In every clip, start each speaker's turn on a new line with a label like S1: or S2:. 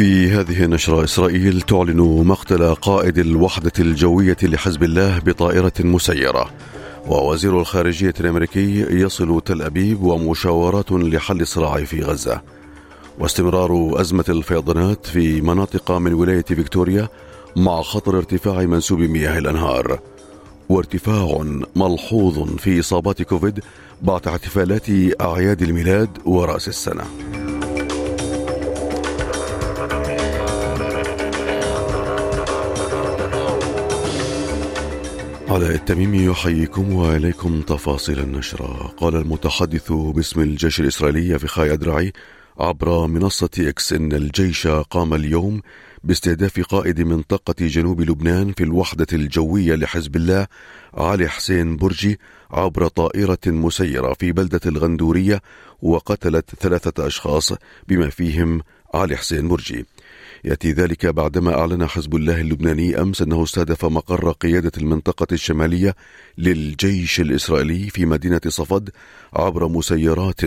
S1: في هذه النشرة إسرائيل تعلن مقتل قائد الوحدة الجوية لحزب الله بطائرة مسيرة. ووزير الخارجية الأمريكي يصل تل أبيب ومشاورات لحل الصراع في غزة. واستمرار أزمة الفيضانات في مناطق من ولاية فيكتوريا مع خطر ارتفاع منسوب مياه الأنهار. وارتفاع ملحوظ في إصابات كوفيد بعد احتفالات أعياد الميلاد ورأس السنة. علاء التميمي يحييكم وإليكم تفاصيل النشرة. قال المتحدث باسم الجيش الإسرائيلي في أدرعي عبر منصة إكس إن الجيش قام اليوم باستهداف قائد منطقة جنوب لبنان في الوحدة الجوية لحزب الله علي حسين برجي عبر طائرة مسيرة في بلدة الغندورية وقتلت ثلاثة أشخاص بما فيهم علي حسين برجي. يأتي ذلك بعدما أعلن حزب الله اللبناني أمس أنه استهدف مقر قيادة المنطقة الشمالية للجيش الإسرائيلي في مدينة صفد عبر مسيرات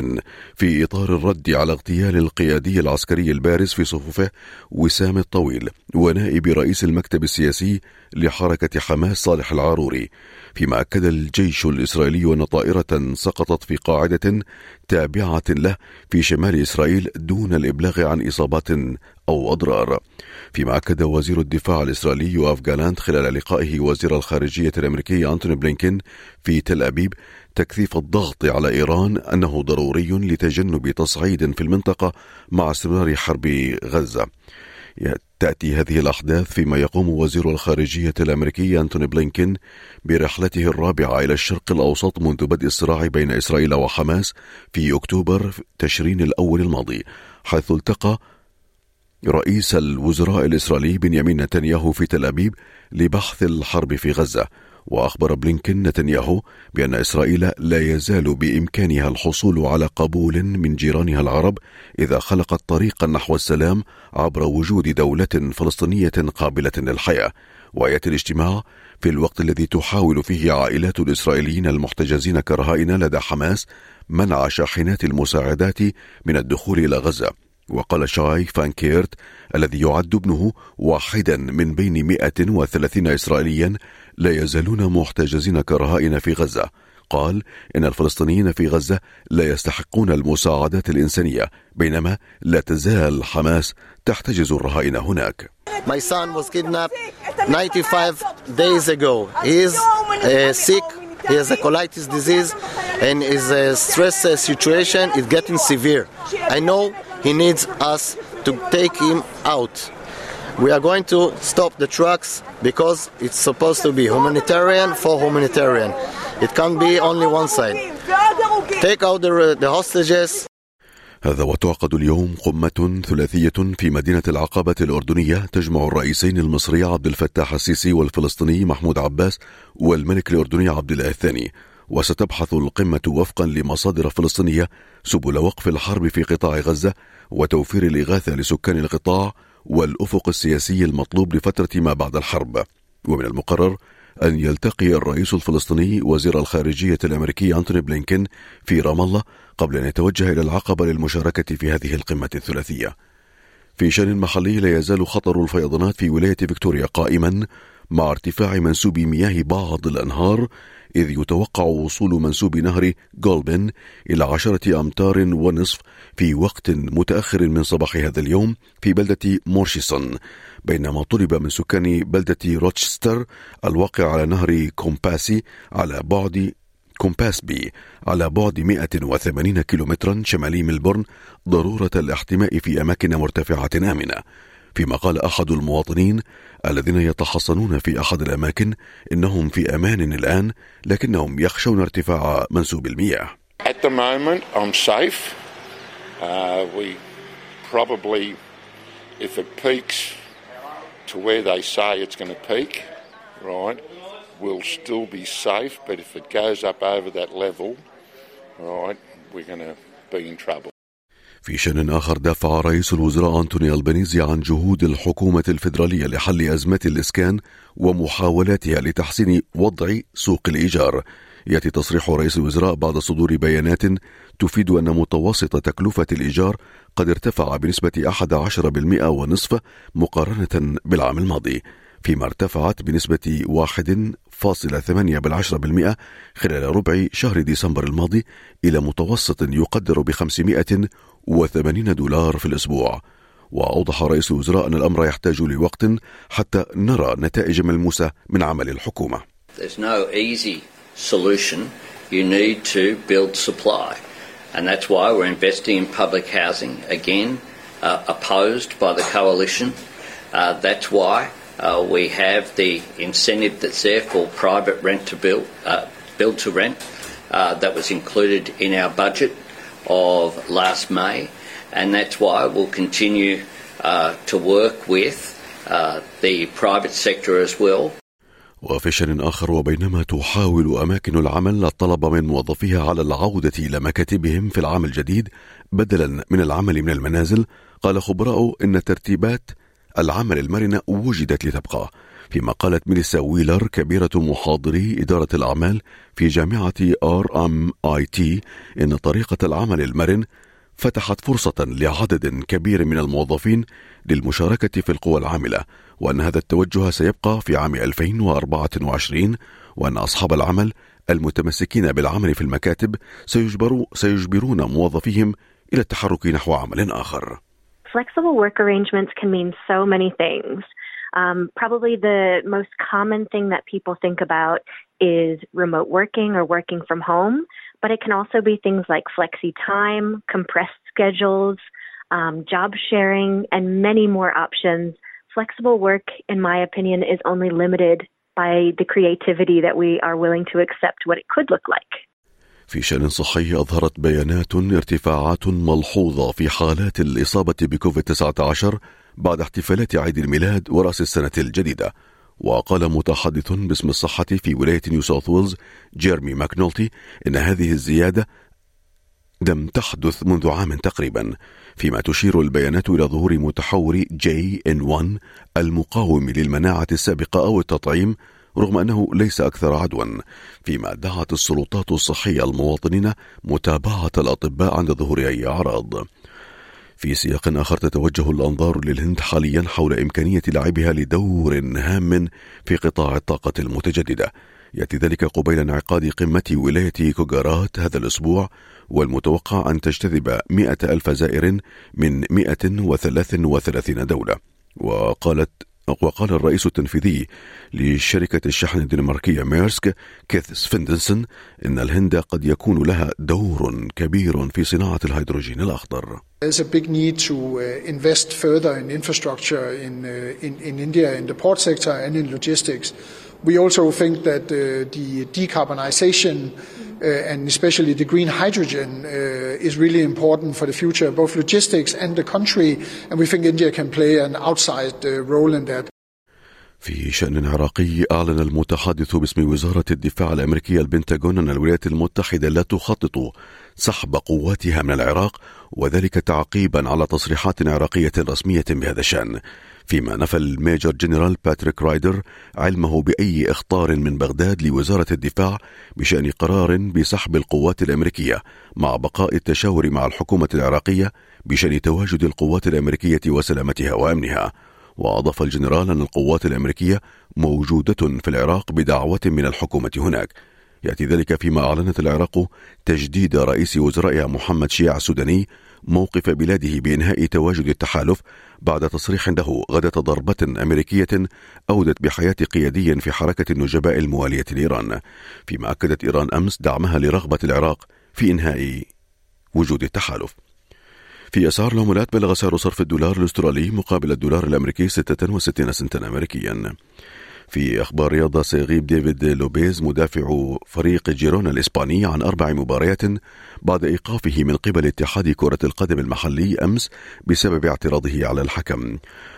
S1: في إطار الرد على اغتيال القيادي العسكري البارز في صفوفه وسام الطويل ونائب رئيس المكتب السياسي لحركة حماس صالح العاروري فيما أكد الجيش الإسرائيلي أن طائرة سقطت في قاعدة تابعة له في شمال إسرائيل دون الإبلاغ عن إصابات أو أضرار. فيما أكد وزير الدفاع الإسرائيلي يوآف جالانت خلال لقائه وزير الخارجية الأمريكي أنتوني بلينكين في تل أبيب تكثيف الضغط على إيران أنه ضروري لتجنب تصعيد في المنطقة مع استمرار حرب غزة. تأتي هذه الأحداث فيما يقوم وزير الخارجية الأمريكي أنتوني بلينكين برحلته الرابعة إلى الشرق الأوسط منذ بدء الصراع بين إسرائيل وحماس في أكتوبر تشرين الأول الماضي حيث التقى رئيس الوزراء الإسرائيلي بنيامين نتنياهو في تل أبيب لبحث الحرب في غزة. وأخبر بلينكن نتنياهو بأن إسرائيل لا يزال بإمكانها الحصول على قبول من جيرانها العرب إذا خلقت طريقا نحو السلام عبر وجود دولة فلسطينية قابلة للحياة. وياتي الاجتماع في الوقت الذي تحاول فيه عائلات الإسرائيليين المحتجزين كرهائن لدى حماس منع شاحنات المساعدات من الدخول إلى غزة. وقال شاي فانكيرت الذي يعد ابنه واحدا من بين 130 إسرائيليا لا يزالون محتجزين كرهائن في غزة قال إن الفلسطينيين في غزة لا يستحقون المساعدات الإنسانية بينما لا تزال حماس تحتجز الرهائن هناك
S2: My son was kidnapped 95 days ago. He is uh, sick. He has a colitis disease and his uh, stress uh, situation is getting severe. I know He needs us to take him out. We are going to stop the trucks because it's supposed to be humanitarian for humanitarian. It can't be only one side. Take out the, the hostages.
S1: هذا وتعقد اليوم قمة ثلاثية في مدينة العقبة الأردنية تجمع الرئيسين المصري عبد الفتاح السيسي والفلسطيني محمود عباس والملك الأردني عبد الله الثاني وستبحث القمة وفقا لمصادر فلسطينية سبل وقف الحرب في قطاع غزة وتوفير الإغاثة لسكان القطاع والأفق السياسي المطلوب لفترة ما بعد الحرب. ومن المقرر أن يلتقي الرئيس الفلسطيني وزير الخارجية الأمريكي أنتوني بلينكين في رام الله قبل أن يتوجه إلى العقبة للمشاركة في هذه القمة الثلاثية. في شأن محلي لا يزال خطر الفيضانات في ولاية فيكتوريا قائما مع ارتفاع منسوب مياه بعض الأنهار إذ يتوقع وصول منسوب نهر جولبن إلى عشرة أمتار ونصف في وقت متأخر من صباح هذا اليوم في بلدة مورشيسون بينما طلب من سكان بلدة روتشستر الواقع على نهر كومباسي على بعد كومباسبي على بعد 180 كيلومترا شمالي ملبورن ضرورة الاحتماء في أماكن مرتفعة آمنة فيما قال أحد المواطنين الذين يتحصنون في أحد الأماكن إنهم في أمان الآن لكنهم يخشون ارتفاع منسوب المياه.
S3: At the moment, I'm safe. Uh, we probably, if it peaks to where they say it's going to peak, right, we'll still be safe, but if it goes up over that level, right, we're going to be in trouble.
S1: في شأن آخر دافع رئيس الوزراء أنتوني ألبانيزي عن جهود الحكومة الفيدرالية لحل أزمة الإسكان ومحاولاتها لتحسين وضع سوق الإيجار يأتي تصريح رئيس الوزراء بعد صدور بيانات تفيد أن متوسط تكلفة الإيجار قد ارتفع بنسبة 11% ونصف مقارنة بالعام الماضي فيما ارتفعت بنسبة 1.8% خلال ربع شهر ديسمبر الماضي إلى متوسط يقدر ب 580 دولار في الأسبوع. وأوضح رئيس الوزراء أن الأمر يحتاج لوقت حتى نرى نتائج ملموسة من عمل الحكومة.
S4: No easy solution. You need to build supply. And that's why we're investing in public housing again, uh, opposed by the coalition. Uh, that's why uh, we have the incentive that's there for private rent to build, uh, build to rent, uh, that was included in our budget of last May. And that's why we'll continue uh, to work with the private sector as well
S1: وفي شأن آخر وبينما تحاول أماكن العمل الطلب من موظفيها على العودة إلى مكاتبهم في العام الجديد بدلا من العمل من المنازل. قال خبراء إن ترتيبات العمل المرنة وجدت لتبقى. فيما قالت ميليسا ويلر كبيرة محاضري إدارة الأعمال في جامعة RMIT إن طريقة العمل المرن فتحت فرصة لعدد كبير من الموظفين للمشاركة في القوى العاملة وأن هذا التوجه سيبقى في عام 2024 وأن أصحاب العمل المتمسكين بالعمل في المكاتب سيجبروا سيجبرون موظفيهم إلى التحرك نحو عمل آخر.
S5: Flexible work arrangements can mean so many things. Um, probably the most common thing that people think about is remote working or working from home, but it can also be things like flexi time, compressed schedules, um, job sharing, and many more options. Flexible work, in my opinion, is only limited by the creativity that we are willing to accept what it could look like.
S1: في شأن صحي أظهرت بيانات ارتفاعات ملحوظة في حالات الإصابة بكوفيد 19 بعد احتفالات عيد الميلاد ورأس السنة الجديدة وقال متحدث باسم الصحة في ولاية نيو ساوث ويلز جيرمي ماكنولتي إن هذه الزيادة لم تحدث منذ عام تقريبا فيما تشير البيانات إلى ظهور متحور JN 1 المقاوم للمناعة السابقة أو التطعيم رغم أنه ليس أكثر عدوى فيما دعت السلطات الصحية المواطنين متابعة الأطباء عند ظهور أي أعراض. في سياق آخر تتوجه الأنظار للهند حاليا حول إمكانية لعبها لدور هام في قطاع الطاقة المتجددة. يأتي ذلك قبيل انعقاد قمة ولاية كوغارات هذا الأسبوع والمتوقع أن تجتذب مئة ألف زائر من 133 دولة. وقالت وقال الرئيس التنفيذي لشركة الشحن الدنماركية ميرسك كيث سفندنسون إن الهند قد يكون لها دور كبير في صناعة الهيدروجين الأخضر.
S6: There's a big need to uh, invest further in infrastructure in, uh, in, in India in the port sector and in logistics. We also think that uh, the decarbonization uh, and especially the green hydrogen uh, is really important for the future, both logistics and the country, and we think India can play an outsize uh, role in that.
S1: في شأن عراقي أعلن المتحدث باسم وزارة الدفاع الأمريكية البنتاغون أن الولايات المتحدة لا تخطط سحب قواتها من العراق وذلك تعقيبا على تصريحات عراقية رسمية بهذا الشأن فيما نفى الميجر جنرال باتريك رايدر علمه بأي إخطار من بغداد لوزارة الدفاع بشأن قرار بسحب القوات الأمريكية مع بقاء التشاور مع الحكومة العراقية بشأن تواجد القوات الأمريكية وسلامتها وأمنها. وأضاف الجنرال أن القوات الأمريكية موجودة في العراق بدعوة من الحكومة هناك. يأتي ذلك فيما أعلنت العراق تجديد رئيس وزرائها محمد شيع السوداني موقف بلاده بإنهاء تواجد التحالف بعد تصريح له غداة ضربة أمريكية أودت بحياة قيادي في حركة النجباء الموالية لإيران فيما أكدت إيران أمس دعمها لرغبة العراق في إنهاء وجود التحالف. في أسعار العملات بلغ سعر صرف الدولار الأسترالي مقابل الدولار الأمريكي 66 سنتا أمريكيا. في أخبار رياضة سيغيب ديفيد لوبيز مدافع فريق جيرونا الإسباني عن أربع مباريات بعد إيقافه من قبل اتحاد كرة القدم المحلي أمس بسبب اعتراضه على الحكم.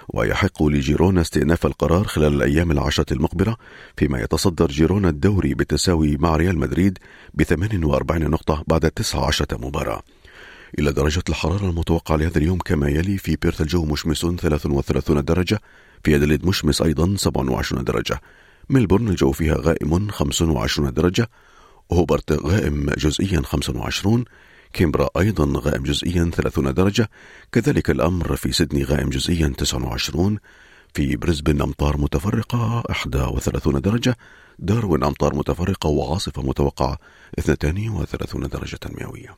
S1: ويحق لجيرونا استئناف القرار خلال الأيام العشرة المقبلة فيما يتصدر جيرونا الدوري بالتساوي مع ريال مدريد ب 48 نقطة بعد 19 مباراة. إلى درجة الحرارة المتوقعة لهذا اليوم كما يلي في بيرث الجو مشمس 33 درجة في أدليد مشمس أيضا 27 درجة. ملبورن الجو فيها غائم 25 درجة. هوبرت غائم جزئيا 25 كيمبرا أيضا غائم جزئيا 30 درجة. كذلك الأمر في سيدني غائم جزئيا 29 في بريسبن أمطار متفرقة 31 درجة. داروين أمطار متفرقة وعاصفة متوقعة 32 درجة مئوية.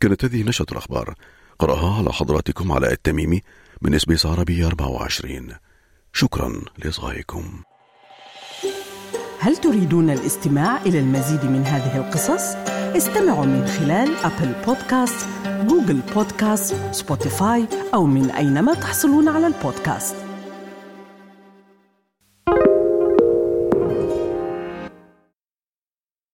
S1: كانت هذه نشرة الأخبار. قرأها على حضراتكم علاء التميمي من إسبيس عربي 24 شكرا لإصغائكم.
S7: هل تريدون الاستماع إلى المزيد من هذه القصص؟ استمعوا من خلال Apple Podcast، Google Podcast، Spotify أو من أينما تحصلون على البودكاست.